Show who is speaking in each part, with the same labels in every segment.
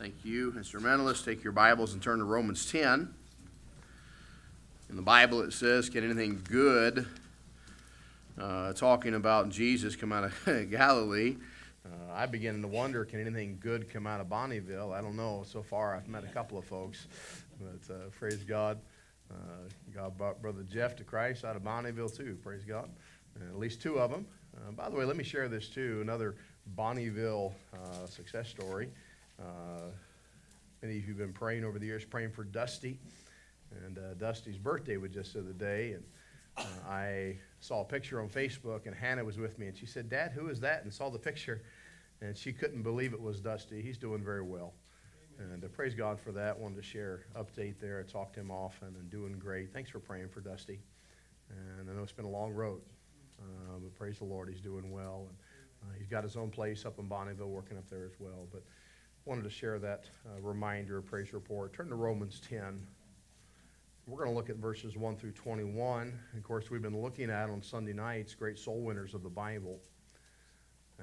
Speaker 1: Thank you. Instrumentalists, take your Bibles and turn to Romans 10. In the Bible, it says, Can anything good, uh, talking about Jesus, come out of Galilee? Uh, I begin to wonder, can anything good come out of Bonnyville? I don't know. So far, I've met a couple of folks, but uh, praise God. Uh, God brought Brother Jeff to Christ out of Bonnyville, too. Praise God. at least two of them. Uh, by the way, let me share this, too. Another Bonnyville uh, success story. Uh, many of you have been praying over the years, praying for Dusty. And uh, Dusty's birthday was just the other day. And uh, I saw a picture on Facebook, and Hannah was with me. And she said, Dad, who is that? And saw the picture. And she couldn't believe it was Dusty. He's doing very well. And uh, praise God for that. Wanted to share update there. I talked to him often and doing great. Thanks for praying for Dusty. And I know it's been a long road, uh, but praise the Lord, he's doing well. And uh, he's got his own place up in Bonnyville, working up there as well. But wanted to share that uh, reminder, praise report. Turn to Romans 10. We're going to look at verses 1 through 21. Of course, we've been looking at on Sunday nights great soul winners of the Bible.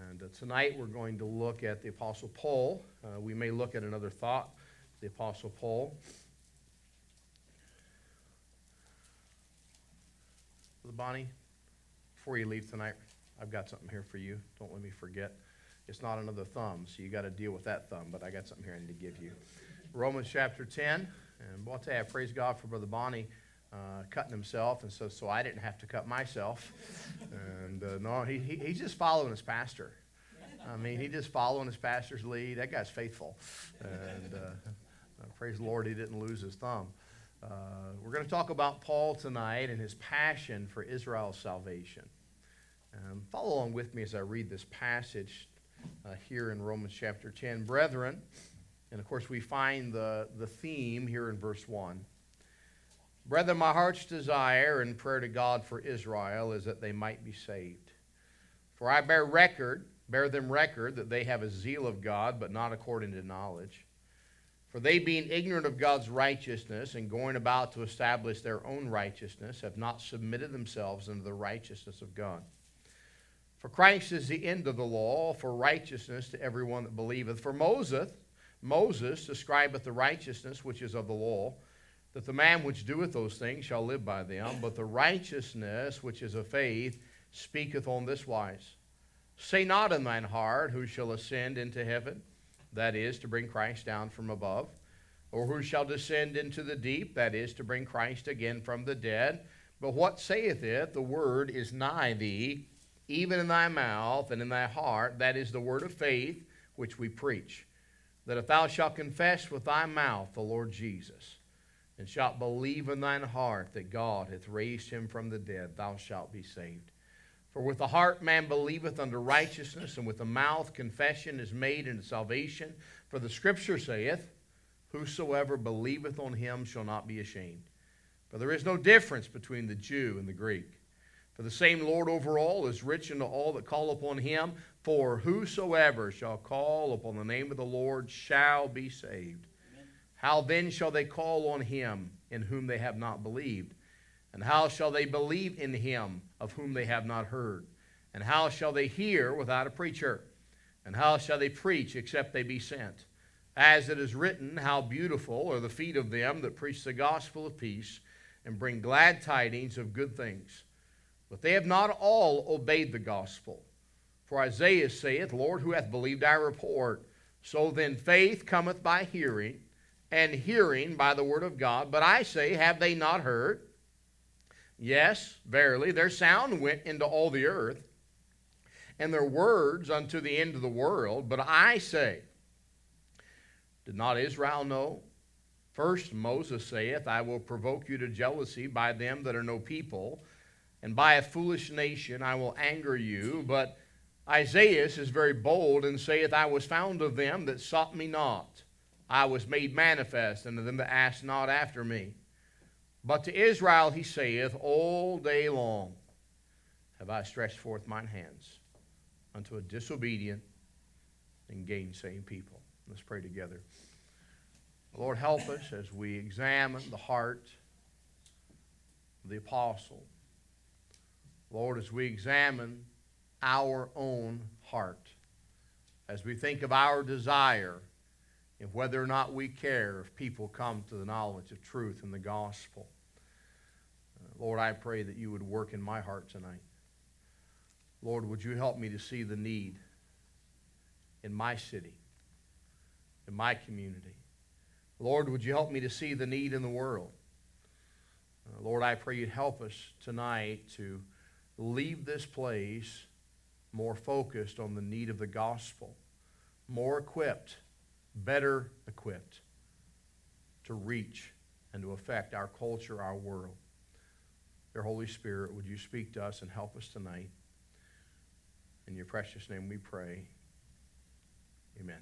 Speaker 1: And uh, tonight we're going to look at the Apostle Paul. Uh, we may look at another thought, the Apostle Paul. Bonnie, before you leave tonight, I've got something here for you. Don't let me forget. It's not another thumb, so you got to deal with that thumb, but I got something here I need to give you. Romans chapter 10. And boy, I'll tell you, I praise God for Brother Bonnie uh, cutting himself, and so, so I didn't have to cut myself. And uh, no, he, he, he's just following his pastor. I mean, he just following his pastor's lead. That guy's faithful. And uh praise the Lord, he didn't lose his thumb. Uh, we're going to talk about Paul tonight and his passion for Israel's salvation. Um, follow along with me as I read this passage uh, here in Romans chapter 10. Brethren, and of course we find the, the theme here in verse 1. Brethren, my heart's desire and prayer to God for Israel is that they might be saved. For I bear record, bear them record, that they have a zeal of God, but not according to knowledge. For they, being ignorant of God's righteousness and going about to establish their own righteousness, have not submitted themselves unto the righteousness of God. For Christ is the end of the law for righteousness to everyone that believeth. For Moses, Moses describeth the righteousness which is of the law, that the man which doeth those things shall live by them. But the righteousness which is of faith speaketh on this wise Say not in thine heart, Who shall ascend into heaven? That is, to bring Christ down from above. Or who shall descend into the deep? That is, to bring Christ again from the dead. But what saith it? The word is nigh thee even in thy mouth and in thy heart, that is the word of faith which we preach. That if thou shalt confess with thy mouth the Lord Jesus, and shalt believe in thine heart that God hath raised him from the dead, thou shalt be saved. For with the heart man believeth unto righteousness, and with the mouth confession is made unto salvation. For the scripture saith, Whosoever believeth on him shall not be ashamed. For there is no difference between the Jew and the Greek for the same Lord over all is rich unto all that call upon him. For whosoever shall call upon the name of the Lord shall be saved. Amen. How then shall they call on him in whom they have not believed? And how shall they believe in him of whom they have not heard? And how shall they hear without a preacher? And how shall they preach except they be sent? As it is written, How beautiful are the feet of them that preach the gospel of peace and bring glad tidings of good things. But they have not all obeyed the gospel. For Isaiah saith, Lord, who hath believed our report? So then faith cometh by hearing, and hearing by the word of God. But I say, have they not heard? Yes, verily, their sound went into all the earth, and their words unto the end of the world. But I say, did not Israel know? First Moses saith, I will provoke you to jealousy by them that are no people and by a foolish nation I will anger you. But Isaiah is very bold and saith, I was found of them that sought me not. I was made manifest unto them that asked not after me. But to Israel he saith, All day long have I stretched forth mine hands unto a disobedient and gainsaying people. Let's pray together. Lord, help us as we examine the heart of the apostle Lord, as we examine our own heart, as we think of our desire and whether or not we care if people come to the knowledge of truth and the gospel. Uh, Lord, I pray that you would work in my heart tonight. Lord, would you help me to see the need in my city, in my community? Lord, would you help me to see the need in the world? Uh, Lord, I pray you'd help us tonight to leave this place more focused on the need of the gospel, more equipped, better equipped to reach and to affect our culture, our world. Dear Holy Spirit, would you speak to us and help us tonight? In your precious name we pray. Amen.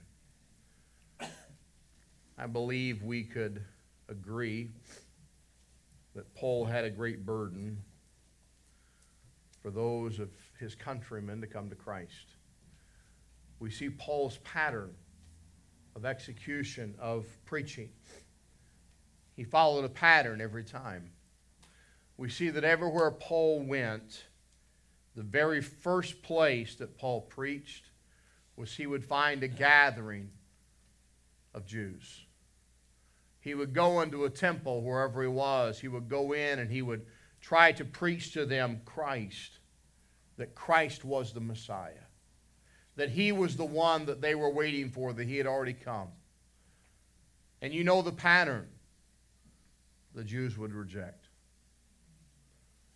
Speaker 1: I believe we could agree that Paul had a great burden for those of his countrymen to come to Christ. We see Paul's pattern of execution, of preaching. He followed a pattern every time. We see that everywhere Paul went, the very first place that Paul preached was he would find a gathering of Jews. He would go into a temple wherever he was. He would go in and he would try to preach to them Christ, that Christ was the Messiah, that he was the one that they were waiting for, that he had already come. And you know the pattern the Jews would reject.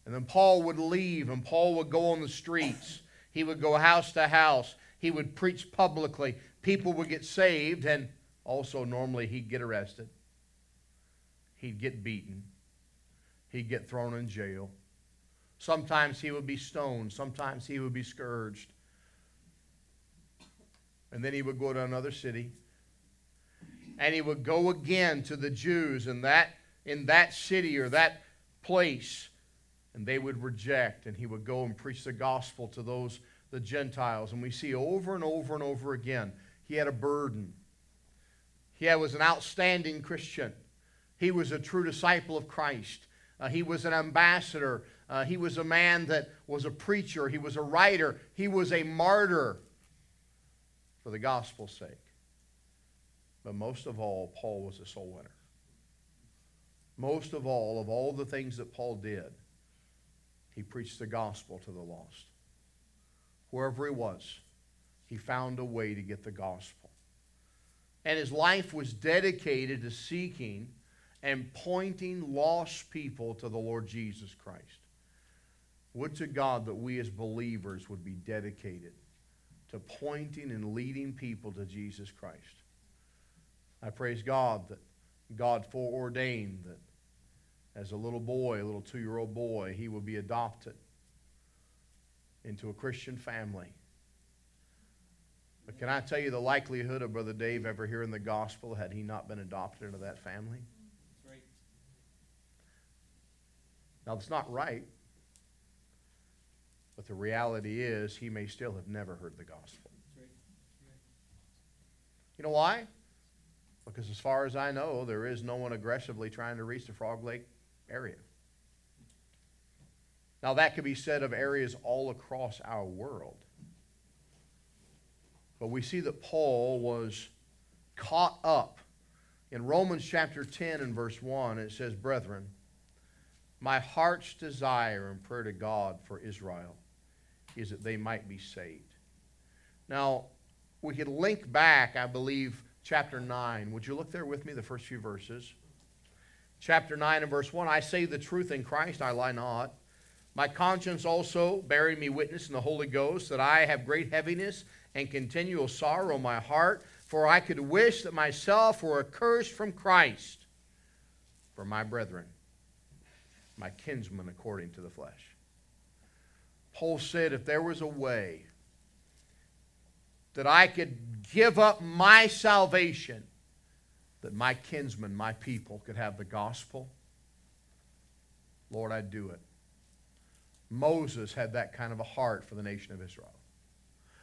Speaker 1: And then Paul would leave, and Paul would go on the streets. He would go house to house. He would preach publicly. People would get saved, and also normally he'd get arrested. He'd get beaten he'd get thrown in jail. Sometimes he would be stoned. Sometimes he would be scourged. And then he would go to another city. And he would go again to the Jews in that, in that city or that place. And they would reject. And he would go and preach the gospel to those, the Gentiles. And we see over and over and over again, he had a burden. He was an outstanding Christian. He was a true disciple of Christ. Uh, he was an ambassador. Uh, he was a man that was a preacher. He was a writer. He was a martyr for the gospel's sake. But most of all, Paul was a soul winner. Most of all, of all the things that Paul did, he preached the gospel to the lost. Wherever he was, he found a way to get the gospel. And his life was dedicated to seeking and pointing lost people to the Lord Jesus Christ. Would to God that we as believers would be dedicated to pointing and leading people to Jesus Christ. I praise God that God foreordained that as a little boy, a little two year old boy, he would be adopted into a Christian family. But can I tell you the likelihood of Brother Dave ever hearing the gospel had he not been adopted into that family? Now, it's not right, but the reality is he may still have never heard the gospel. You know why? Because as far as I know, there is no one aggressively trying to reach the Frog Lake area. Now, that could be said of areas all across our world. But we see that Paul was caught up. In Romans chapter 10 and verse 1, it says, Brethren, my heart's desire and prayer to God for Israel is that they might be saved. Now, we could link back, I believe, chapter 9. Would you look there with me, the first few verses? Chapter 9 and verse 1 I say the truth in Christ, I lie not. My conscience also bearing me witness in the Holy Ghost that I have great heaviness and continual sorrow in my heart, for I could wish that myself were accursed from Christ for my brethren my kinsman according to the flesh. Paul said, if there was a way that I could give up my salvation, that my kinsmen, my people, could have the gospel, Lord, I'd do it. Moses had that kind of a heart for the nation of Israel.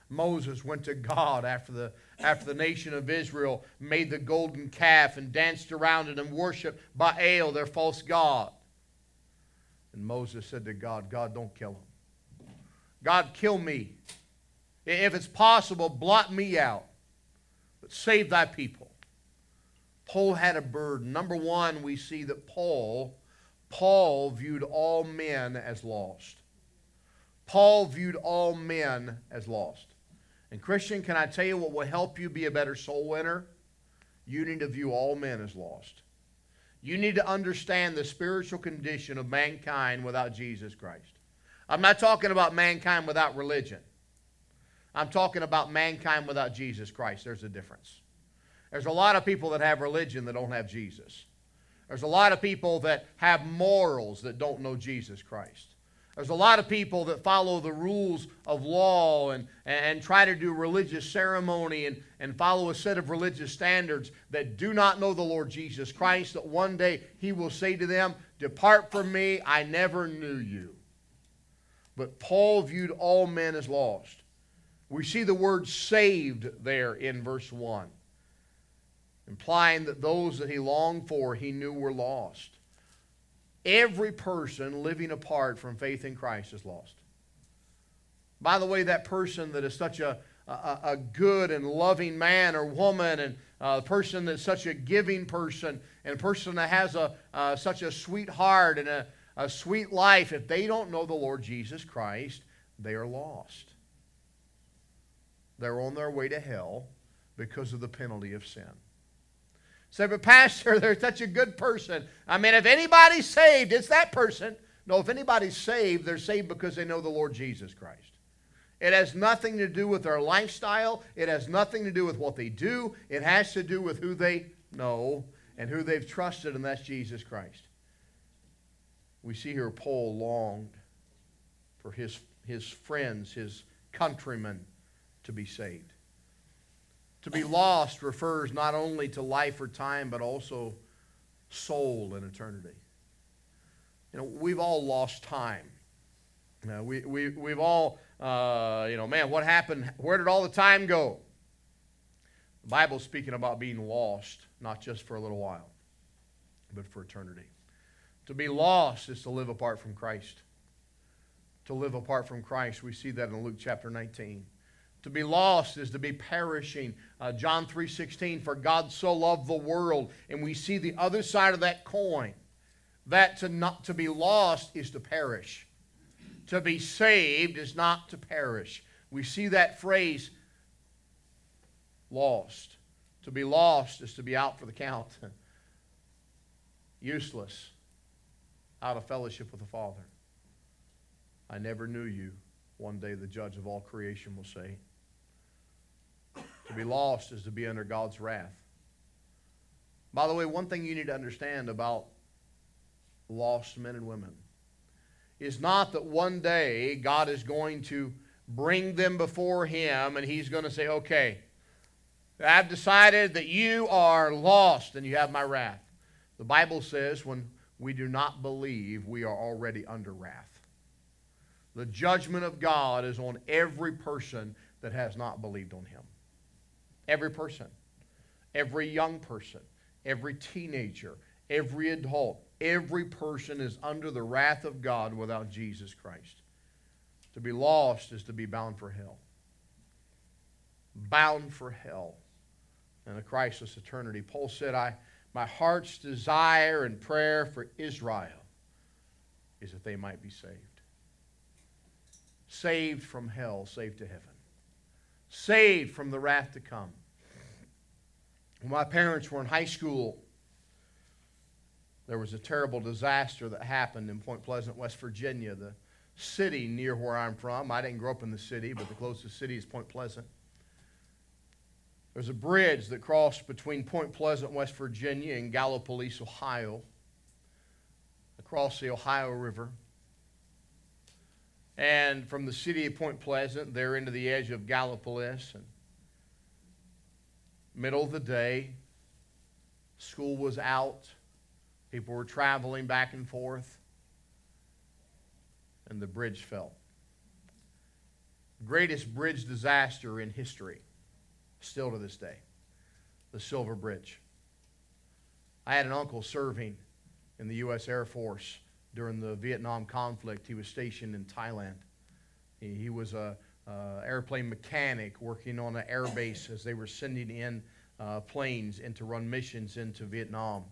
Speaker 1: Moses went to God after the, after the nation of Israel made the golden calf and danced around it and worshiped Baal, their false god. And Moses said to God, God, don't kill him. God, kill me. If it's possible, blot me out. But save thy people. Paul had a burden. Number one, we see that Paul, Paul viewed all men as lost. Paul viewed all men as lost. And Christian, can I tell you what will help you be a better soul winner? You need to view all men as lost. You need to understand the spiritual condition of mankind without Jesus Christ. I'm not talking about mankind without religion. I'm talking about mankind without Jesus Christ. There's a difference. There's a lot of people that have religion that don't have Jesus. There's a lot of people that have morals that don't know Jesus Christ. There's a lot of people that follow the rules of law and, and try to do religious ceremony and, and follow a set of religious standards that do not know the Lord Jesus Christ, that one day He will say to them, Depart from me, I never knew you. But Paul viewed all men as lost. We see the word saved there in verse 1, implying that those that he longed for he knew were lost. Every person living apart from faith in Christ is lost. By the way, that person that is such a, a, a good and loving man or woman, and a person that's such a giving person, and a person that has a, uh, such a sweet heart and a, a sweet life, if they don't know the Lord Jesus Christ, they are lost. They're on their way to hell because of the penalty of sin. Say, but Pastor, they're such a good person. I mean, if anybody's saved, it's that person. No, if anybody's saved, they're saved because they know the Lord Jesus Christ. It has nothing to do with their lifestyle. It has nothing to do with what they do. It has to do with who they know and who they've trusted, and that's Jesus Christ. We see here Paul longed for his, his friends, his countrymen, to be saved. To be lost refers not only to life or time, but also soul and eternity. You know, we've all lost time. You know, we, we, we've all, uh, you know, man, what happened? Where did all the time go? The Bible's speaking about being lost, not just for a little while, but for eternity. To be lost is to live apart from Christ. To live apart from Christ, we see that in Luke chapter 19. To be lost is to be perishing. Uh, John 3:16, for God so loved the world, and we see the other side of that coin. That to not to be lost is to perish. To be saved is not to perish. We see that phrase lost. To be lost is to be out for the count. Useless. Out of fellowship with the Father. I never knew you. One day the judge of all creation will say. Be lost is to be under God's wrath. By the way, one thing you need to understand about lost men and women is not that one day God is going to bring them before Him and He's going to say, okay, I've decided that you are lost and you have my wrath. The Bible says when we do not believe, we are already under wrath. The judgment of God is on every person that has not believed on Him. Every person, every young person, every teenager, every adult, every person is under the wrath of God without Jesus Christ. To be lost is to be bound for hell. Bound for hell and a Christless eternity. Paul said, I, My heart's desire and prayer for Israel is that they might be saved. Saved from hell, saved to heaven saved from the wrath to come. When my parents were in high school, there was a terrible disaster that happened in Point Pleasant, West Virginia, the city near where I'm from. I didn't grow up in the city, but the closest city is Point Pleasant. There's a bridge that crossed between Point Pleasant, West Virginia, and Gallipolis, Ohio, across the Ohio River. And from the city of Point Pleasant, there into the edge of Gallipolis. And middle of the day, school was out, people were traveling back and forth, and the bridge fell. Greatest bridge disaster in history, still to this day the Silver Bridge. I had an uncle serving in the U.S. Air Force during the Vietnam conflict. He was stationed in Thailand. He, he was a airplane mechanic working on an air base as they were sending in uh, planes and to run missions into Vietnam.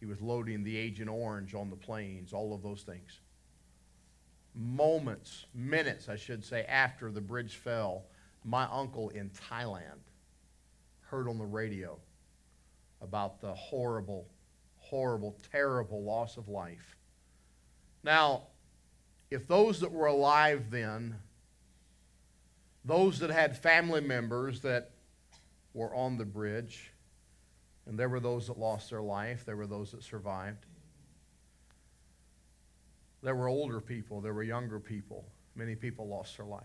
Speaker 1: He was loading the Agent Orange on the planes, all of those things. Moments, minutes, I should say, after the bridge fell, my uncle in Thailand heard on the radio about the horrible, horrible, terrible loss of life. Now, if those that were alive then, those that had family members that were on the bridge, and there were those that lost their life, there were those that survived. There were older people, there were younger people. Many people lost their life.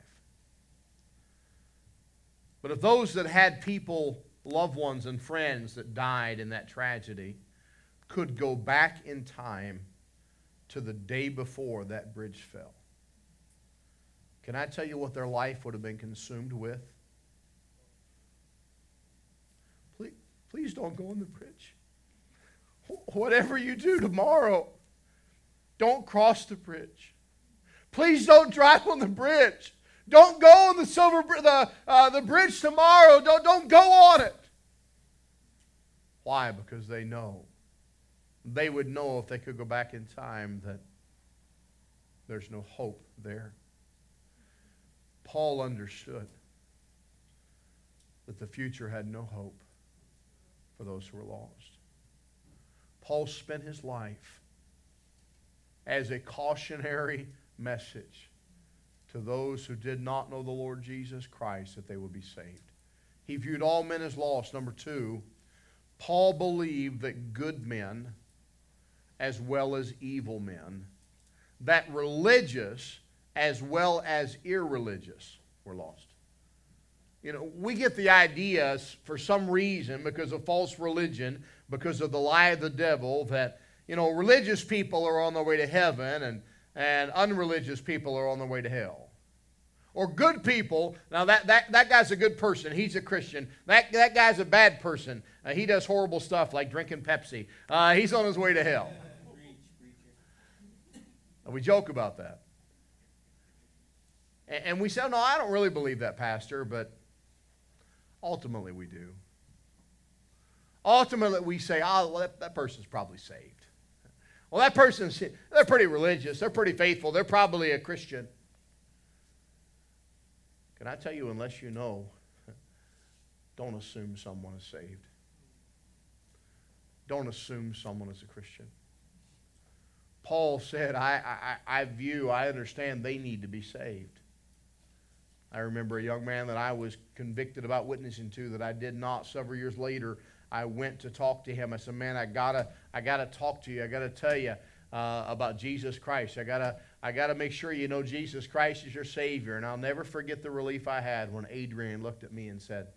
Speaker 1: But if those that had people, loved ones, and friends that died in that tragedy could go back in time to the day before that bridge fell, can I tell you what their life would have been consumed with? Please, please don't go on the bridge. Whatever you do tomorrow, don't cross the bridge. Please don't drive on the bridge. Don't go on the silver the, uh, the bridge tomorrow. Don't, don't go on it. Why? Because they know. They would know if they could go back in time that there's no hope there. Paul understood that the future had no hope for those who were lost. Paul spent his life as a cautionary message to those who did not know the Lord Jesus Christ that they would be saved. He viewed all men as lost. Number two, Paul believed that good men as well as evil men, that religious as well as irreligious were lost. You know, we get the idea for some reason because of false religion, because of the lie of the devil, that, you know, religious people are on their way to heaven and, and unreligious people are on their way to hell. Or good people, now that, that, that guy's a good person. He's a Christian. That, that guy's a bad person. Uh, he does horrible stuff like drinking Pepsi. Uh, he's on his way to hell. And we joke about that. And, and we say, no, I don't really believe that, Pastor, but ultimately we do. Ultimately, we say, oh, well, that, that person's probably saved. Well, that person's, they're pretty religious. They're pretty faithful. They're probably a Christian. Can I tell you, unless you know, don't assume someone is saved. Don't assume someone is a Christian. Paul said, I, I, I view, I understand they need to be saved. I remember a young man that I was convicted about witnessing to that I did not. Several years later, I went to talk to him. I said, Man, I gotta, I gotta talk to you. I gotta tell you uh, about Jesus Christ. I gotta, I got to make sure you know Jesus Christ is your Savior. And I'll never forget the relief I had when Adrian looked at me and said,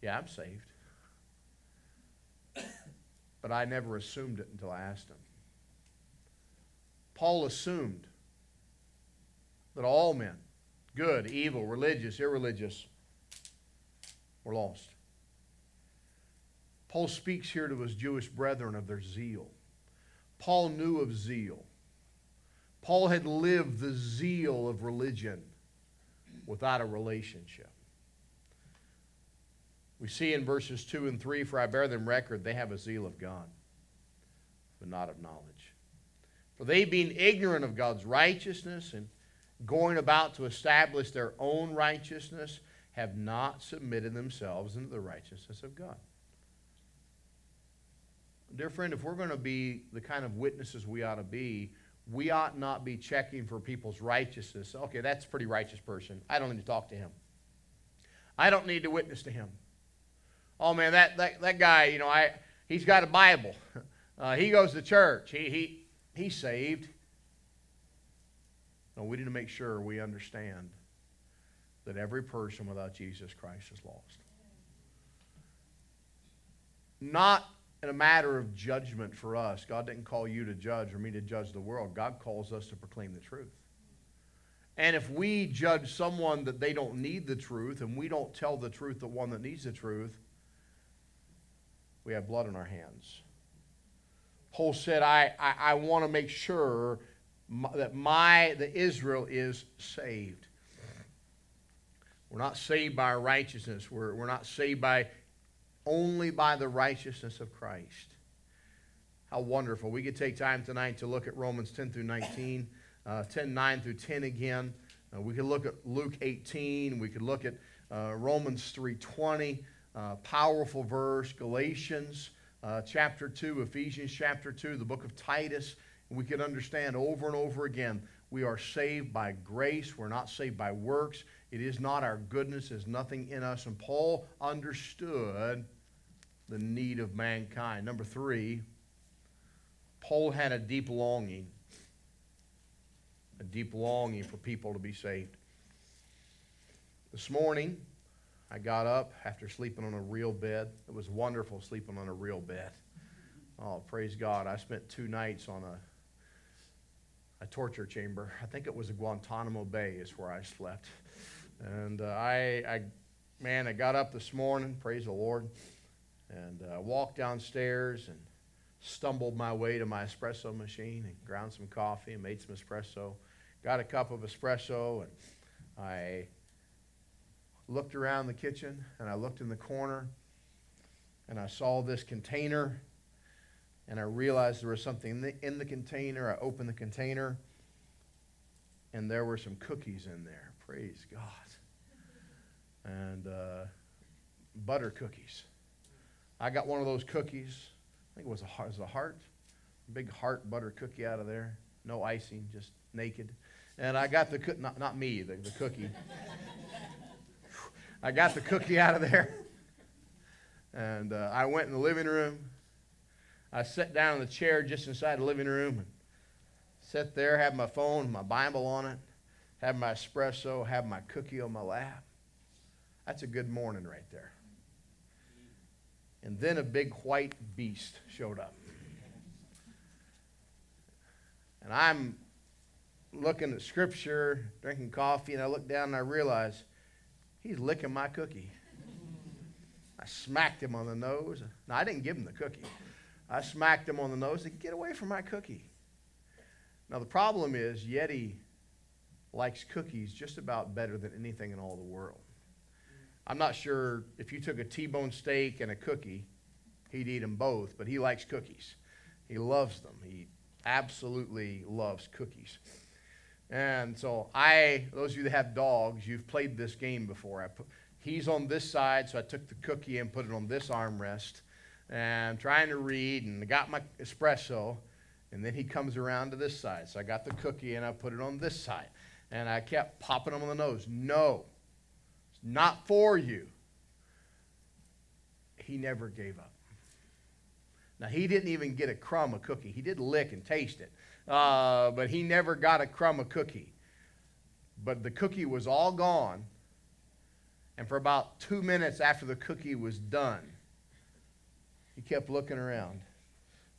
Speaker 1: Yeah, I'm saved. But I never assumed it until I asked him. Paul assumed that all men, good, evil, religious, irreligious, were lost. Paul speaks here to his Jewish brethren of their zeal. Paul knew of zeal. Paul had lived the zeal of religion without a relationship. We see in verses 2 and 3 For I bear them record, they have a zeal of God, but not of knowledge. For they, being ignorant of God's righteousness and going about to establish their own righteousness, have not submitted themselves into the righteousness of God. Dear friend, if we're going to be the kind of witnesses we ought to be, we ought not be checking for people's righteousness. Okay, that's a pretty righteous person. I don't need to talk to him. I don't need to witness to him. Oh man, that, that, that guy, you know, I, he's got a Bible. Uh, he goes to church. He, he, he's saved. No, we need to make sure we understand that every person without Jesus Christ is lost. Not in a matter of judgment for us. God didn't call you to judge or me to judge the world. God calls us to proclaim the truth. And if we judge someone that they don't need the truth and we don't tell the truth the one that needs the truth, we have blood on our hands. Paul said, I, I, I want to make sure that my the Israel is saved. We're not saved by our righteousness. We're, we're not saved by only by the righteousness of Christ. How wonderful. We could take time tonight to look at Romans 10 through 19, uh, 10, 9 through 10 again. Uh, we could look at Luke 18. We could look at uh, Romans 3.20, uh, powerful verse, Galatians uh, chapter 2, Ephesians chapter 2, the book of Titus. We could understand over and over again we are saved by grace. We're not saved by works. It is not our goodness. There's nothing in us. And Paul understood the need of mankind. Number three, Paul had a deep longing, a deep longing for people to be saved. This morning, I got up after sleeping on a real bed. It was wonderful sleeping on a real bed. Oh, praise God. I spent two nights on a a torture chamber. I think it was Guantanamo Bay is where I slept. And uh, I, I, man, I got up this morning, praise the Lord, and uh, walked downstairs and stumbled my way to my espresso machine and ground some coffee and made some espresso. Got a cup of espresso and I looked around the kitchen and I looked in the corner and I saw this container and I realized there was something in the, in the container. I opened the container, and there were some cookies in there. Praise God. And uh, butter cookies. I got one of those cookies. I think it was a, was a heart, a big heart butter cookie out of there. No icing, just naked. And I got the cookie, not, not me, the, the cookie. I got the cookie out of there. And uh, I went in the living room I sat down in the chair just inside the living room and sat there, had my phone, my Bible on it, had my espresso, had my cookie on my lap. That's a good morning right there. And then a big white beast showed up. And I'm looking at scripture, drinking coffee, and I look down and I realize he's licking my cookie. I smacked him on the nose. Now, I didn't give him the cookie. I smacked him on the nose and get away from my cookie. Now, the problem is, Yeti likes cookies just about better than anything in all the world. I'm not sure if you took a T bone steak and a cookie, he'd eat them both, but he likes cookies. He loves them. He absolutely loves cookies. And so, I, those of you that have dogs, you've played this game before. I put, he's on this side, so I took the cookie and put it on this armrest and trying to read and got my espresso. And then he comes around to this side. So I got the cookie and I put it on this side. And I kept popping him on the nose. No, not for you. He never gave up. Now, he didn't even get a crumb of cookie. He did lick and taste it, uh, but he never got a crumb of cookie. But the cookie was all gone. And for about two minutes after the cookie was done, he kept looking around,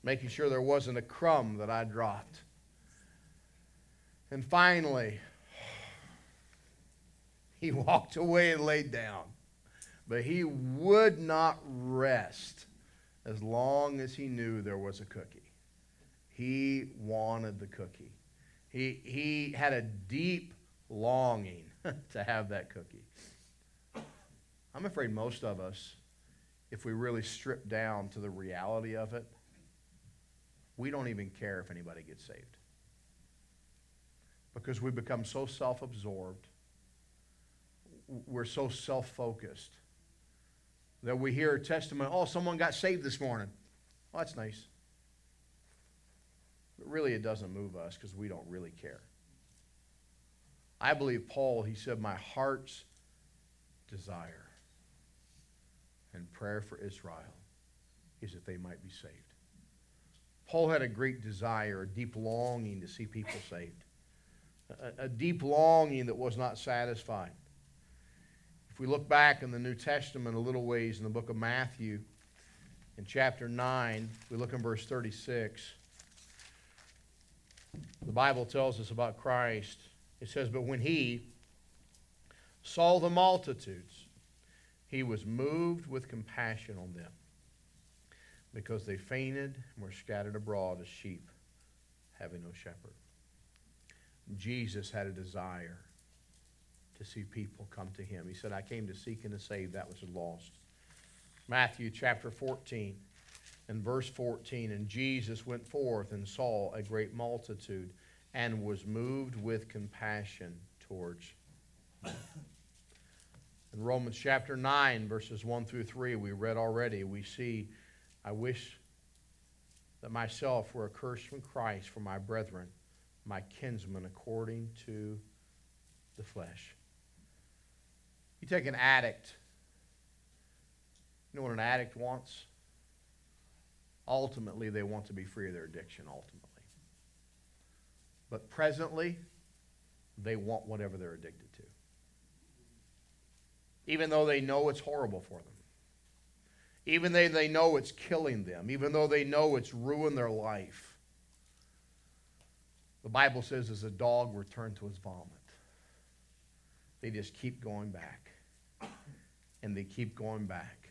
Speaker 1: making sure there wasn't a crumb that I dropped. And finally, he walked away and laid down. But he would not rest as long as he knew there was a cookie. He wanted the cookie. He, he had a deep longing to have that cookie. I'm afraid most of us if we really strip down to the reality of it, we don't even care if anybody gets saved. Because we become so self absorbed, we're so self focused that we hear a testimony oh, someone got saved this morning. Well, that's nice. But really, it doesn't move us because we don't really care. I believe Paul, he said, my heart's desire and prayer for Israel is that they might be saved. Paul had a great desire, a deep longing to see people saved, a, a, deep longing that was not satisfied. If we look back in the New Testament a little ways in the book of Matthew, in chapter 9, we look in verse 36. The Bible tells us about Christ. It says, But when he saw the multitudes, he was moved with compassion on them because they fainted and were scattered abroad as sheep having no shepherd. Jesus had a desire to see people come to him. He said, I came to seek and to save that which is lost. Matthew chapter 14 and verse 14. And Jesus went forth and saw a great multitude and was moved with compassion towards. In Romans chapter 9, verses 1 through 3, we read already, we see, I wish that myself were accursed from Christ for my brethren, my kinsmen, according to the flesh. You take an addict. You know what an addict wants? Ultimately, they want to be free of their addiction, ultimately. But presently, they want whatever they're addicted to. Even though they know it's horrible for them. Even though they know it's killing them. Even though they know it's ruined their life. The Bible says, as a dog returned to his vomit. They just keep going back. And they keep going back.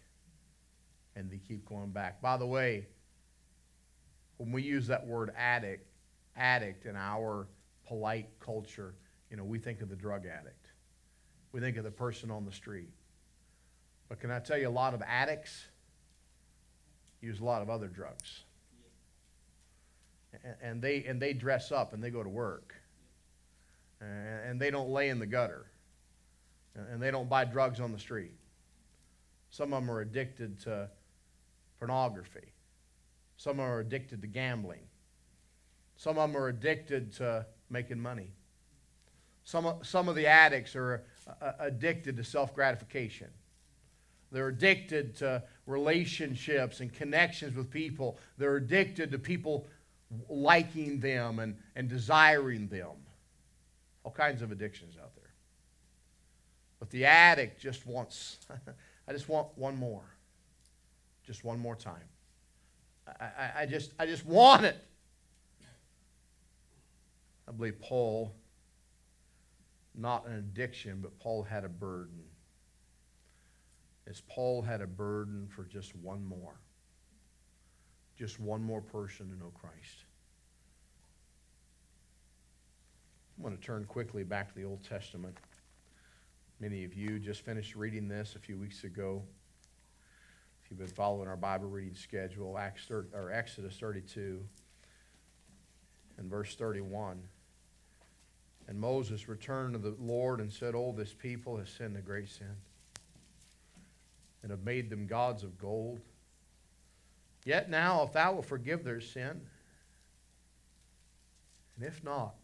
Speaker 1: And they keep going back. By the way, when we use that word addict, addict in our polite culture, you know, we think of the drug addict. We think of the person on the street. But can I tell you, a lot of addicts use a lot of other drugs. And they, and they dress up and they go to work. And they don't lay in the gutter. And they don't buy drugs on the street. Some of them are addicted to pornography. Some are addicted to gambling. Some of them are addicted to making money. Some, some of the addicts are uh, addicted to self gratification. They're addicted to relationships and connections with people. They're addicted to people liking them and, and desiring them. All kinds of addictions. But the addict just wants, I just want one more. Just one more time. I, I, I, just, I just want it. I believe Paul, not an addiction, but Paul had a burden. As Paul had a burden for just one more. Just one more person to know Christ. I'm going to turn quickly back to the Old Testament. Many of you just finished reading this a few weeks ago. If you've been following our Bible reading schedule, Acts 30, or Exodus 32 and verse 31. And Moses returned to the Lord and said, Oh, this people has sinned a great sin and have made them gods of gold. Yet now, if thou wilt forgive their sin, and if not,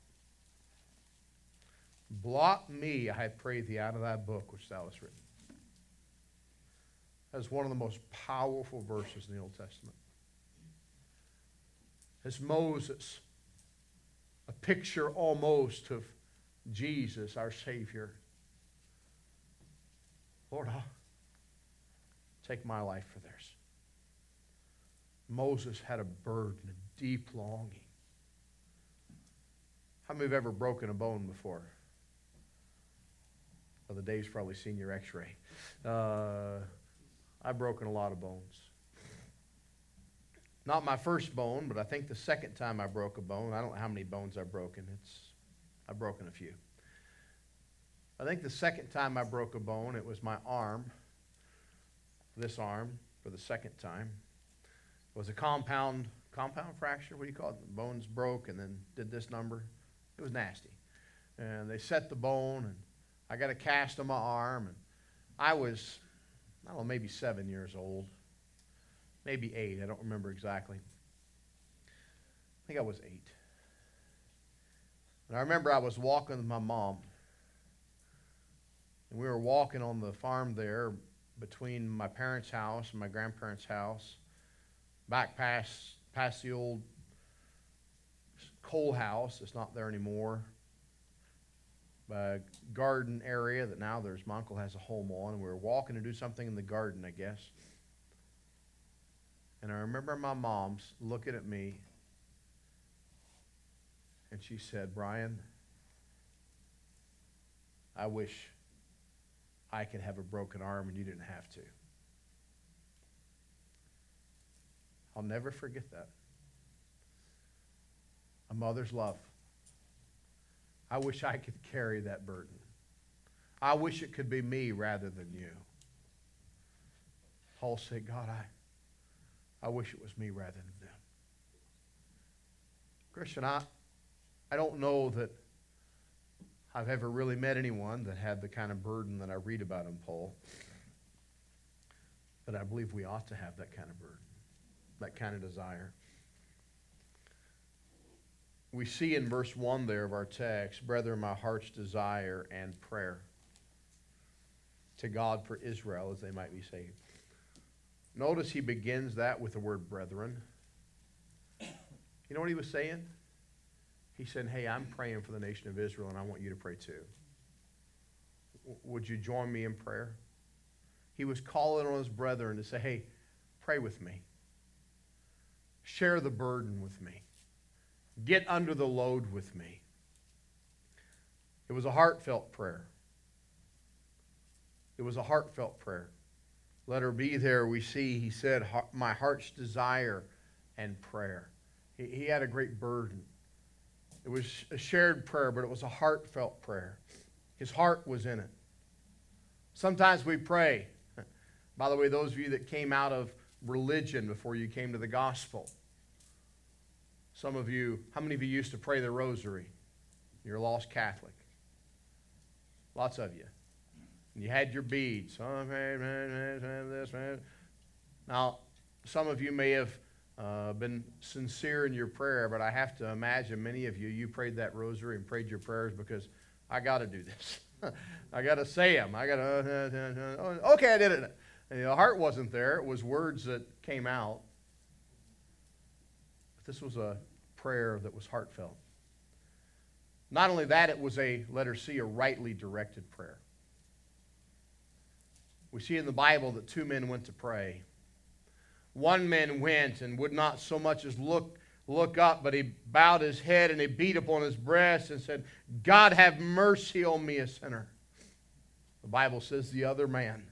Speaker 1: blot me, I pray thee, out of thy book which thou hast written. That's one of the most powerful verses in the Old Testament. As Moses a picture almost of Jesus, our Savior. Lord, I'll take my life for theirs. Moses had a burden, a deep longing. How many have ever broken a bone before? Well, the Dave's probably seen your x ray. Uh, I've broken a lot of bones. Not my first bone, but I think the second time I broke a bone. I don't know how many bones I've broken. It's I've broken a few. I think the second time I broke a bone, it was my arm. This arm for the second time. It was a compound compound fracture. What do you call it? The bones broke and then did this number. It was nasty. And they set the bone and I got a cast on my arm and I was I don't know, maybe seven years old maybe eight. I don't remember exactly. I think I was eight. And I remember I was walking with my mom. And we were walking on the farm there between my parents' house and my grandparents' house, back past, past the old coal house. It's not there anymore. A garden area that now there's my uncle has a home on. And we were walking to do something in the garden, I guess. And I remember my mom's looking at me, and she said, Brian, I wish I could have a broken arm and you didn't have to. I'll never forget that. A mother's love. I wish I could carry that burden. I wish it could be me rather than you. Paul said, God, I, I wish it was me rather than them. Christian, I, I don't know that I've ever really met anyone that had the kind of burden that I read about in Paul. But I believe we ought to have that kind of burden, that kind of desire. We see in verse 1 there of our text, Brethren, my heart's desire and prayer to God for Israel as they might be saved. Notice he begins that with the word brethren. You know what he was saying? He said, Hey, I'm praying for the nation of Israel, and I want you to pray too. Would you join me in prayer? He was calling on his brethren to say, Hey, pray with me. Share the burden with me. Get under the load with me. It was a heartfelt prayer. It was a heartfelt prayer. Let her be there. We see, he said, My heart's desire and prayer. He, he had a great burden. It was a shared prayer, but it was a heartfelt prayer. His heart was in it. Sometimes we pray. By the way, those of you that came out of religion before you came to the gospel, some of you, how many of you used to pray the rosary? You're a lost Catholic. Lots of you. And You had your beads. Now, some of you may have uh, been sincere in your prayer, but I have to imagine many of you, you prayed that rosary and prayed your prayers because I got to do this. I got to say them. I got to, uh, uh, okay, I did it. And the heart wasn't there, it was words that came out. But this was a prayer that was heartfelt. Not only that, it was a, letter C, a rightly directed prayer. We see in the Bible that two men went to pray. One man went and would not so much as look, look up, but he bowed his head and he beat upon his breast and said, God have mercy on me, a sinner. The Bible says the other man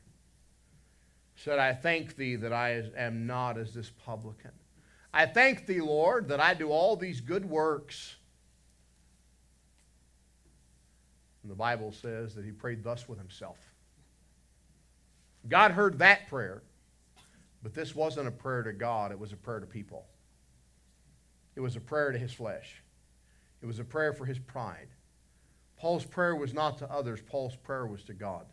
Speaker 1: said, I thank thee that I am not as this publican. I thank thee, Lord, that I do all these good works. And the Bible says that he prayed thus with himself. God heard that prayer, but this wasn't a prayer to God, it was a prayer to people. It was a prayer to his flesh, it was a prayer for his pride. Paul's prayer was not to others, Paul's prayer was to God.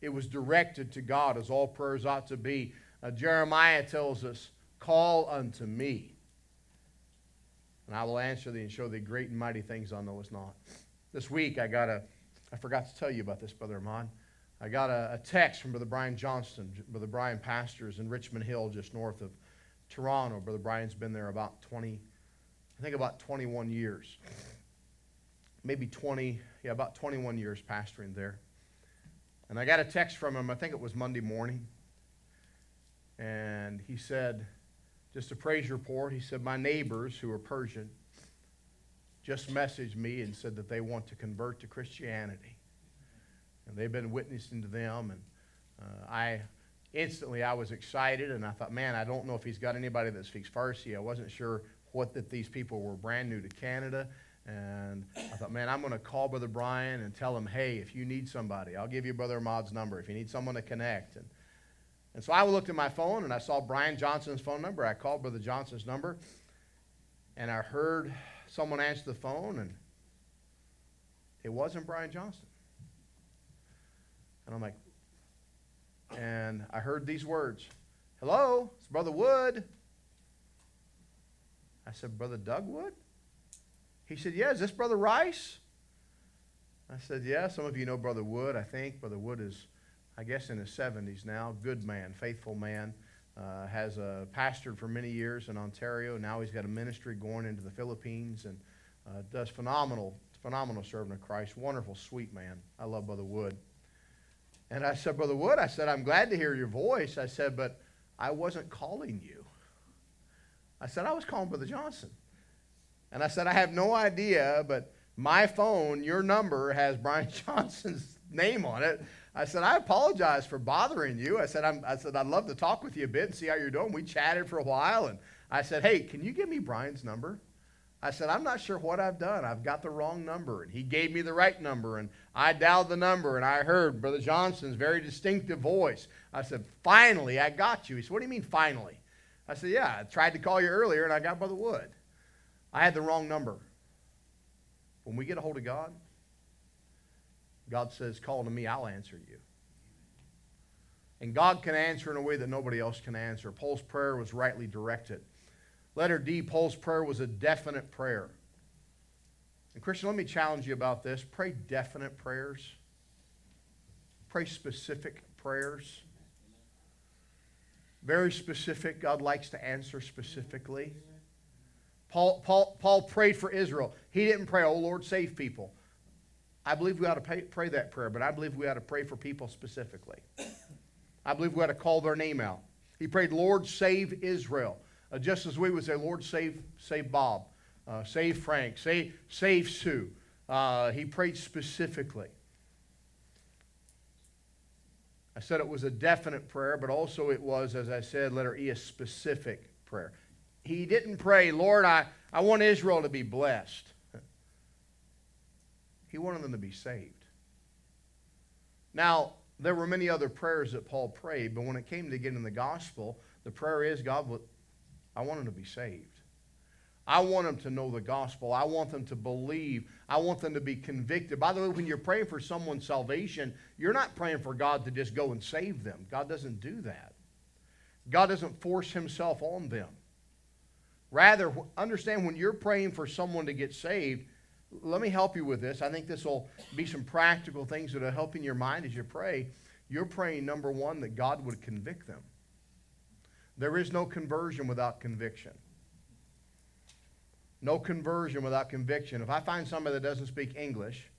Speaker 1: It was directed to God, as all prayers ought to be. Uh, Jeremiah tells us, Call unto me, and I will answer thee and show thee great and mighty things thou knowest not. This week I got a, I forgot to tell you about this, Brother Ahmad. I got a, a, text from Brother Brian Johnson. Brother Brian pastors in Richmond Hill, just north of Toronto. Brother Brian's been there about 20, I think about 21 years. Maybe 20, yeah, about 21 years pastoring there. And I got a text from him, I think it was Monday morning. And he said, just a praise report, he said, My neighbors who are Persian just messaged me and said that they want to convert to Christianity and they've been witnessing to them. And uh, I instantly I was excited, and I thought, man, I don't know if he's got anybody that speaks Farsi. I wasn't sure what that these people were brand new to Canada. And I thought, man, I'm going to call Brother Brian and tell him, hey, if you need somebody, I'll give you Brother Ahmad's number if you need someone to connect. And, and so I looked at my phone and I saw Brian Johnson's phone number. I called Brother Johnson's number and I heard someone answer the phone and it wasn't Brian Johnson. And I'm like, and I heard these words Hello, it's Brother Wood. I said, Brother Doug Wood? He said, Yeah, is this Brother Rice? I said, Yeah, some of you know Brother Wood, I think. Brother Wood is, I guess, in his 70s now. Good man, faithful man. Uh, has a pastored for many years in Ontario. Now he's got a ministry going into the Philippines and uh, does phenomenal, phenomenal serving of Christ. Wonderful, sweet man. I love Brother Wood. And I said, Brother Wood, I said, I'm glad to hear your voice. I said, but I wasn't calling you. I said, I was calling Brother Johnson. And I said, I have no idea, but my phone, your number, has Brian Johnson's name on it. I said, I apologize for bothering you. I said, I said, I'd love to talk with you a bit and see how you're doing. We chatted for a while, and I said, hey, can you give me Brian's number? I said, I'm not sure what I've done. I've got the wrong number. And he gave me the right number. And I dialed the number and I heard Brother Johnson's very distinctive voice. I said, Finally, I got you. He said, What do you mean, finally? I said, Yeah, I tried to call you earlier and I got Brother Wood. I had the wrong number. When we get a hold of God, God says, Call to me, I'll answer you. And God can answer in a way that nobody else can answer. Paul's prayer was rightly directed. Letter D, Paul's prayer was a definite prayer. And Christian, let me challenge you about this. Pray definite prayers. Pray specific prayers. Very specific. God likes to answer specifically. Paul, Paul, Paul prayed for Israel. He didn't pray, oh Lord, save people. I believe we ought to pay, pray that prayer, but I believe we ought to pray for people specifically. I believe we ought to call their name out. He prayed, Lord, save Israel. Uh, just as we would say, Lord, save, save Bob, uh, save Frank, save, save Sue. Uh, he prayed specifically. I said it was a definite prayer, but also it was, as I said, letter E, a specific prayer. He didn't pray, Lord, I, I want Israel to be blessed. He wanted them to be saved. Now, there were many other prayers that Paul prayed, but when it came to getting the gospel, the prayer is, God, I want them to be saved. I want them to know the gospel. I want them to believe. I want them to be convicted. By the way, when you're praying for someone's salvation, you're not praying for God to just go and save them. God doesn't do that. God doesn't force himself on them. Rather, understand when you're praying for someone to get saved, let me help you with this. I think this will be some practical things that are helping your mind as you pray. You're praying, number one, that God would convict them. There is no conversion without conviction. No conversion without conviction. If I find somebody that doesn't speak English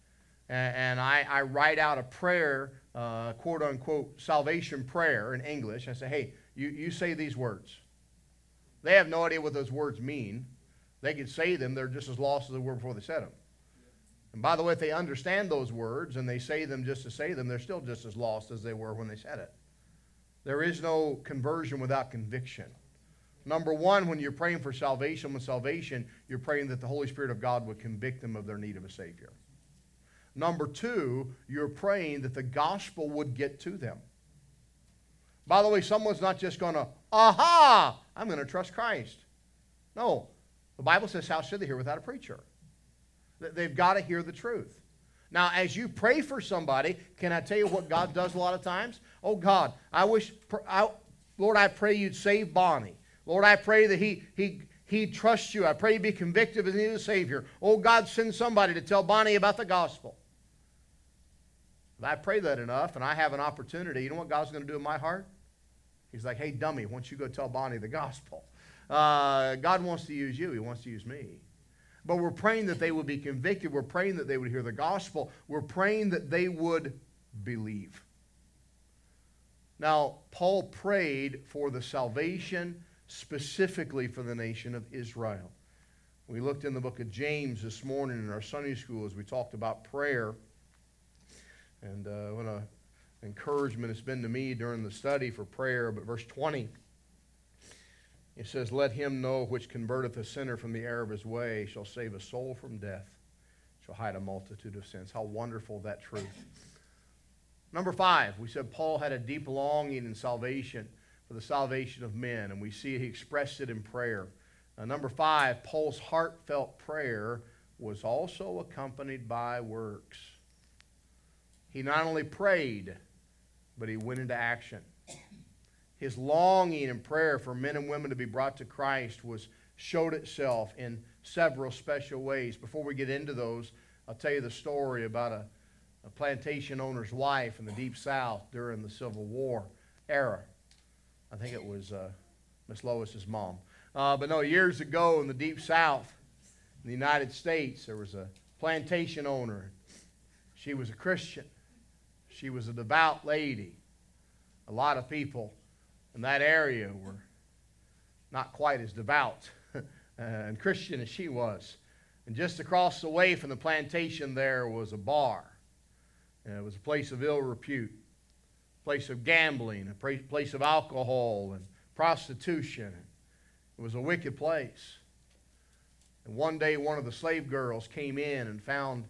Speaker 1: and, and I, I, write out a prayer, uh, quote unquote, salvation prayer in English, I say, hey, you, you say these words. They have no idea what those words mean. They could say them, they're just as lost as they were before they said them. And by the way, if they understand those words and they say them just to say them, they're still just as lost as they were when they said it. There is no conversion without conviction. Number one, when you're praying for salvation with salvation, you're praying that the Holy Spirit of God would convict them of their need of a Savior. Number two, you're praying that the gospel would get to them. By the way, someone's not just going to, aha, I'm going to trust Christ. No. The Bible says, how should they hear without a preacher? They've got to hear the truth. Now, as you pray for somebody, can I tell you what God does a lot of times? Oh, God, I wish, I, Lord, I pray you'd save Bonnie. Lord, I pray that he, he, he trusts you. I pray he be convicted of the Savior. Oh, God, send somebody to tell Bonnie about the gospel. If I pray that enough and I have an opportunity, you know what God's going to do in my heart? He's like, hey, dummy, why don't you go tell Bonnie the gospel? Uh, God wants to use you, He wants to use me. But we're praying that they would be convicted. We're praying that they would hear the gospel. We're praying that they would believe. Now, Paul prayed for the salvation specifically for the nation of Israel. We looked in the book of James this morning in our Sunday school as we talked about prayer. And uh, what an encouragement it's been to me during the study for prayer. But verse 20 it says, Let him know which converteth a sinner from the error of his way, shall save a soul from death, shall hide a multitude of sins. How wonderful that truth. Number five, we said Paul had a deep longing in salvation for the salvation of men, and we see he expressed it in prayer. Uh, number five, Paul's heartfelt prayer was also accompanied by works. He not only prayed, but he went into action his longing and prayer for men and women to be brought to Christ was showed itself in several special ways. Before we get into those, I'll tell you the story about a, a plantation owner's wife in the Deep South during the Civil War era. I think it was uh, Miss Lois's mom. Uh, but no, years ago in the Deep South, in the United States, there was a plantation owner. She was a Christian. She was a devout lady. A lot of people in that area were not quite as devout and Christian as she was. And just across the way from the plantation there was a bar. And it was a place of ill repute, a place of gambling, a place of alcohol and prostitution. It was a wicked place. And one day, one of the slave girls came in and found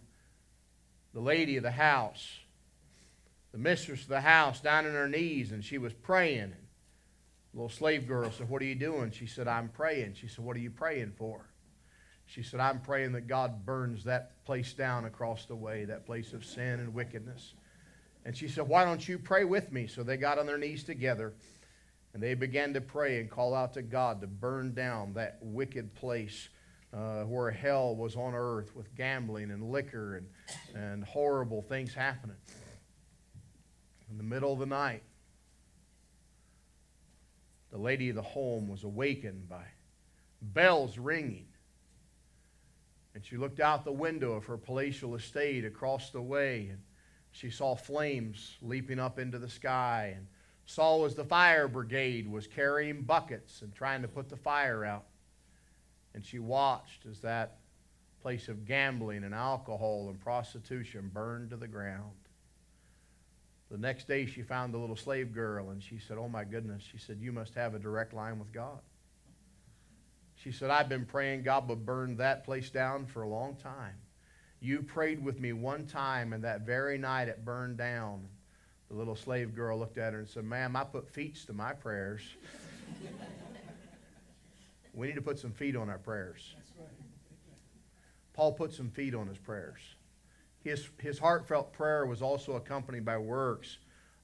Speaker 1: the lady of the house, the mistress of the house, down on her knees, and she was praying. Little slave girl said, What are you doing? She said, I'm praying. She said, What are you praying for? She said, I'm praying that God burns that place down across the way, that place of sin and wickedness. And she said, Why don't you pray with me? So they got on their knees together and they began to pray and call out to God to burn down that wicked place uh, where hell was on earth with gambling and liquor and, and horrible things happening. In the middle of the night, the lady of the home was awakened by bells ringing. And she looked out the window of her palatial estate across the way, and she saw flames leaping up into the sky, and saw as the fire brigade was carrying buckets and trying to put the fire out. And she watched as that place of gambling and alcohol and prostitution burned to the ground. The next day, she found the little slave girl and she said, Oh my goodness. She said, You must have a direct line with God. She said, I've been praying God would burn that place down for a long time. You prayed with me one time, and that very night it burned down. The little slave girl looked at her and said, Ma'am, I put feet to my prayers. we need to put some feet on our prayers. Paul put some feet on his prayers. His, his heartfelt prayer was also accompanied by works.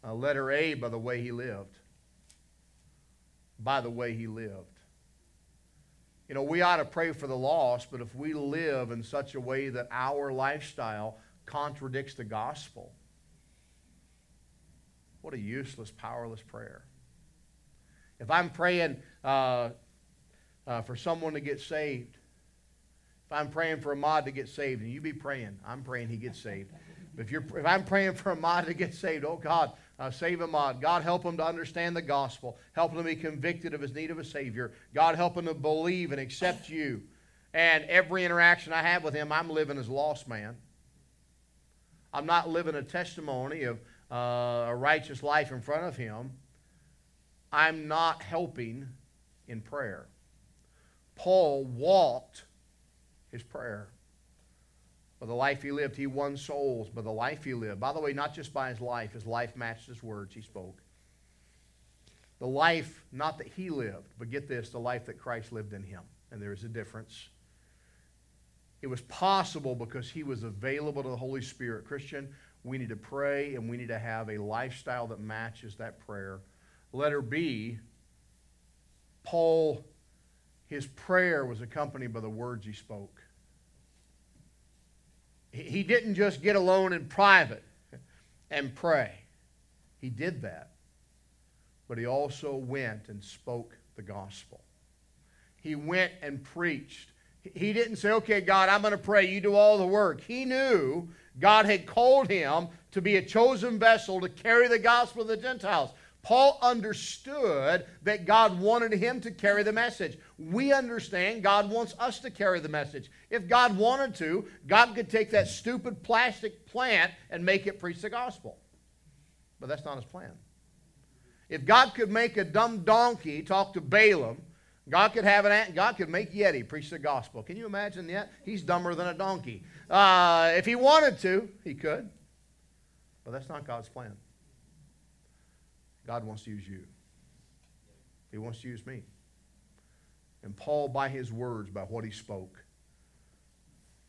Speaker 1: Uh, letter A, by the way he lived. By the way he lived. You know, we ought to pray for the lost, but if we live in such a way that our lifestyle contradicts the gospel, what a useless, powerless prayer. If I'm praying uh, uh, for someone to get saved, if I'm praying for Ahmad to get saved, and you be praying, I'm praying he gets saved. If, you're, if I'm praying for Ahmad to get saved, oh God, uh, save Ahmad. God, help him to understand the gospel. Help him to be convicted of his need of a Savior. God, help him to believe and accept you. And every interaction I have with him, I'm living as a lost man. I'm not living a testimony of uh, a righteous life in front of him. I'm not helping in prayer. Paul walked his prayer. By the life he lived, he won souls. By the life he lived. By the way, not just by his life, his life matched his words he spoke. The life, not that he lived, but get this, the life that Christ lived in him. And there is a difference. It was possible because he was available to the Holy Spirit. Christian, we need to pray and we need to have a lifestyle that matches that prayer. Letter B, Paul, his prayer was accompanied by the words he spoke. He didn't just get alone in private and pray. He did that. But he also went and spoke the gospel. He went and preached. He didn't say, okay, God, I'm going to pray. You do all the work. He knew God had called him to be a chosen vessel to carry the gospel of the Gentiles. Paul understood that God wanted him to carry the message. We understand God wants us to carry the message. If God wanted to, God could take that stupid plastic plant and make it preach the gospel. But that's not his plan. If God could make a dumb donkey talk to Balaam, God could have an God could make Yeti preach the gospel. Can you imagine that? He's dumber than a donkey. Uh, if he wanted to, he could. But that's not God's plan. God wants to use you. He wants to use me. And Paul, by his words, by what he spoke,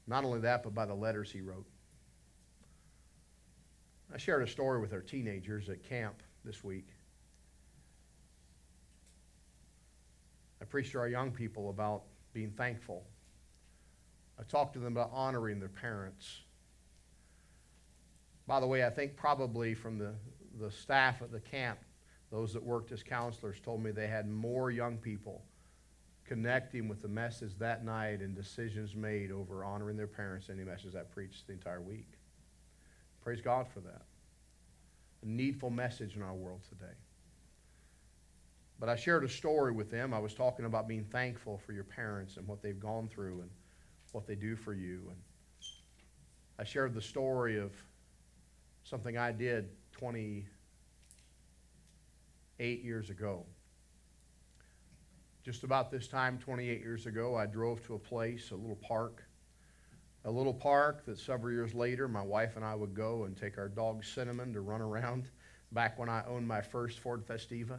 Speaker 1: not only that, but by the letters he wrote. I shared a story with our teenagers at camp this week. I preached to our young people about being thankful. I talked to them about honoring their parents. By the way, I think probably from the, the staff at the camp, those that worked as counselors told me they had more young people connecting with the message that night and decisions made over honoring their parents any message I preached the entire week. Praise God for that. A needful message in our world today. But I shared a story with them. I was talking about being thankful for your parents and what they've gone through and what they do for you. And I shared the story of something I did 28 years ago. just about this time, 28 years ago, I drove to a place, a little park. A little park that several years later, my wife and I would go and take our dog Cinnamon to run around back when I owned my first Ford Festiva.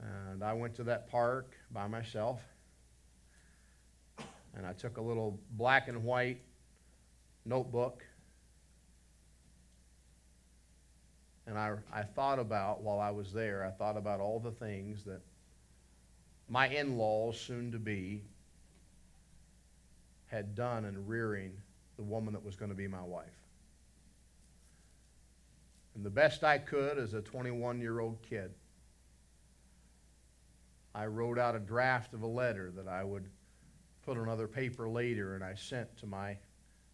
Speaker 1: And I went to that park by myself. And I took a little black and white notebook. And I, I thought about, while I was there, I thought about all the things that my in laws, soon to be, had done in rearing the woman that was going to be my wife. And the best I could as a 21 year old kid, I wrote out a draft of a letter that I would put on other paper later and I sent to my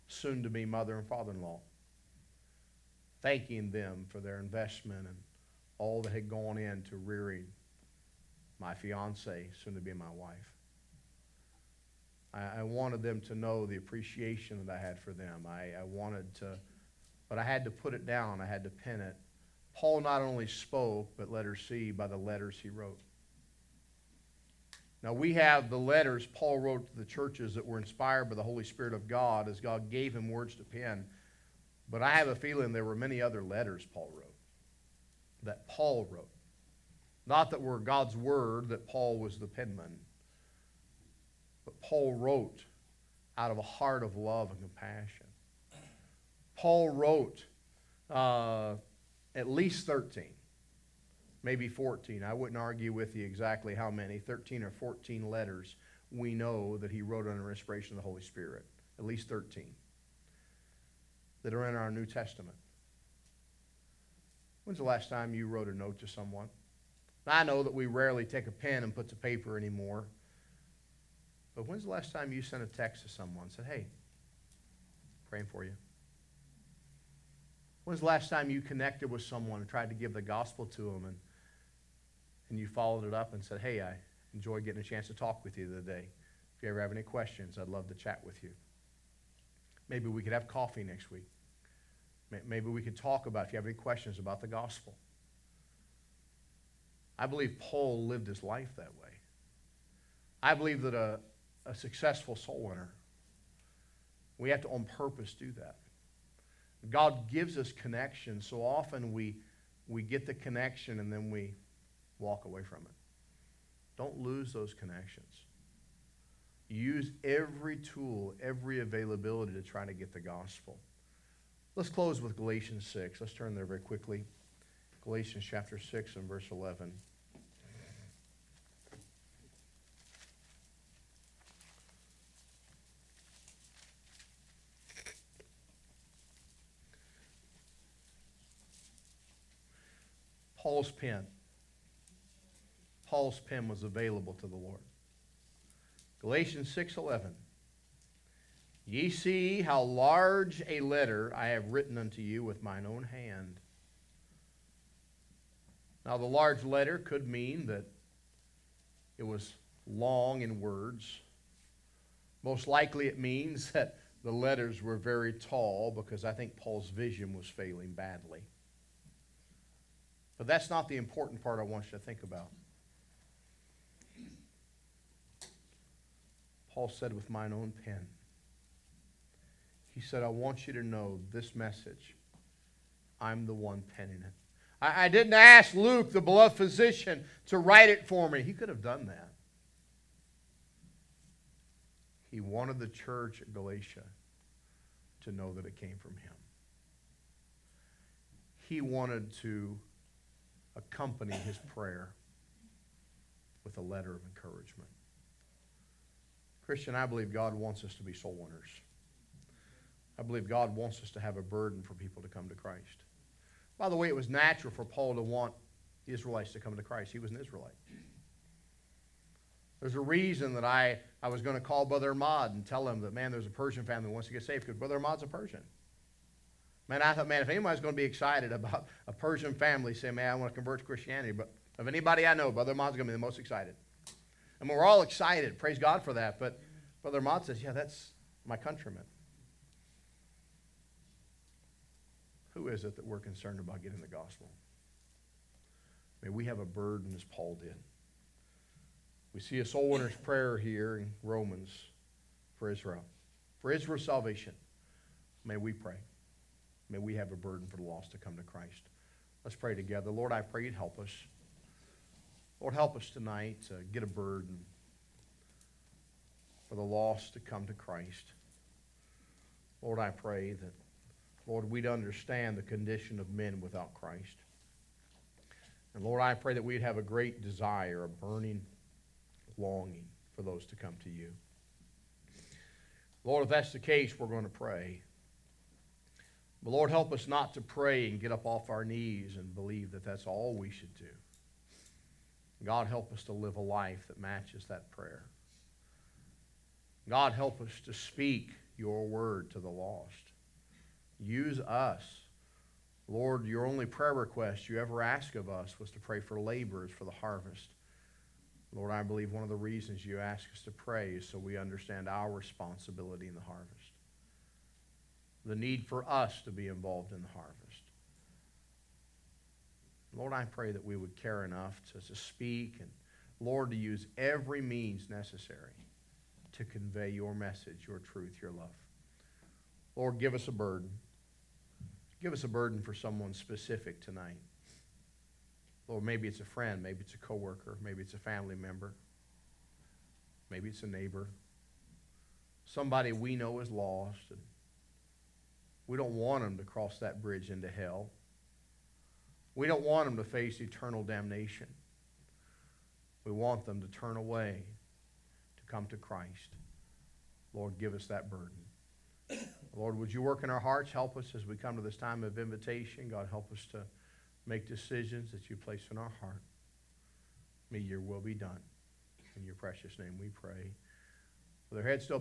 Speaker 1: soon to be mother and father in law, thanking them for their investment and all that had gone into rearing my fiance, soon to be my wife. I, I, wanted them to know the appreciation that I had for them. I, I wanted to, but I had to put it down, I had to pen it. Paul not only spoke, but let her see by the letters he wrote. Now, we have the letters Paul wrote to the churches that were inspired by the Holy Spirit of God as God gave him words to pen. But I have a feeling there were many other letters Paul wrote, that Paul wrote. Not that were God's word, that Paul was the penman. But Paul wrote out of a heart of love and compassion. Paul wrote uh, at least 13 maybe 14. I wouldn't argue with you exactly how many, 13 or 14 letters we know that he wrote under inspiration of the Holy Spirit. At least 13 that are in our New Testament. When's the last time you wrote a note to someone? I know that we rarely take a pen and put to paper anymore. But when's the last time you sent a text to someone and said, hey, praying for you? When's the last time you connected with someone and tried to give the gospel to them and and you followed it up and said, Hey, I enjoyed getting a chance to talk with you today. If you ever have any questions, I'd love to chat with you. Maybe we could have coffee next week. Maybe we could talk about if you have any questions about the gospel. I believe Paul lived his life that way. I believe that a, a successful soul winner, we have to on purpose do that. God gives us connections. So often we, we get the connection and then we walk away from it. Don't lose those connections. Use every tool, every availability to try to get the gospel. Let's close with Galatians 6. Let's turn there very quickly. Galatians chapter 6 and verse 11. Paul's pen. Paul's pen was available to the Lord. Galatians 6:11 Ye see how large a letter I have written unto you with mine own hand. Now the large letter could mean that it was long in words. Most likely it means that the letters were very tall because I think Paul's vision was failing badly. But that's not the important part I want you to think about. Paul said with mine own pen. He said, I want you to know this message. I'm the one penning it. I, I didn't ask Luke, the beloved physician, to write it for me. He could have done that. He wanted the church at Galatia to know that it came from him. He wanted to accompany his prayer with a letter of encouragement. Christian, I believe God wants us to be soul winners. I believe God wants us to have a burden for people to come to Christ. By the way, it was natural for Paul to want the Israelites to come to Christ. He was an Israelite. There's a reason that I, I was going to call Brother Ahmad and tell him that, man, there's a Persian family that wants to get saved because Brother Ahmad's a Persian. Man, I thought, man, if anybody's going to be excited about a Persian family saying, man, I want to convert to Christianity, but of anybody I know, Brother Ahmad's going to be the most excited. And we're all excited. Praise God for that. But Brother Ahmad says, yeah, that's my countrymen. Who is it that we're concerned about getting the gospel? May we have a burden as Paul did. We see a soul winner's prayer here in Romans for Israel. For Israel's salvation, may we pray. May we have a burden for the lost to come to Christ. Let's pray together. Lord, I pray you'd help us. Lord, help us tonight to get a burden for the lost to come to Christ. Lord, I pray that, Lord, we'd understand the condition of men without Christ. And Lord, I pray that we'd have a great desire, a burning longing for those to come to you. Lord, if that's the case, we're going to pray. But Lord, help us not to pray and get up off our knees and believe that that's all we should do. God, help us to live a life that matches that prayer. God, help us to speak your word to the lost. Use us. Lord, your only prayer request you ever asked of us was to pray for laborers for the harvest. Lord, I believe one of the reasons you ask us to pray is so we understand our responsibility in the harvest. The need for us to be involved in the harvest. Lord, I pray that we would care enough to, to speak and, Lord, to use every means necessary to convey your message, your truth, your love. Lord, give us a burden. Give us a burden for someone specific tonight. Lord, maybe it's a friend, maybe it's a coworker, maybe it's a family member, maybe it's a neighbor, somebody we know is lost, and we don't want them to cross that bridge into hell. We don't want them to face eternal damnation. We want them to turn away to come to Christ. Lord, give us that burden. Lord, would you work in our hearts? Help us as we come to this time of invitation. God, help us to make decisions that you place in our heart. May your will be done. In your precious name we pray. With our heads still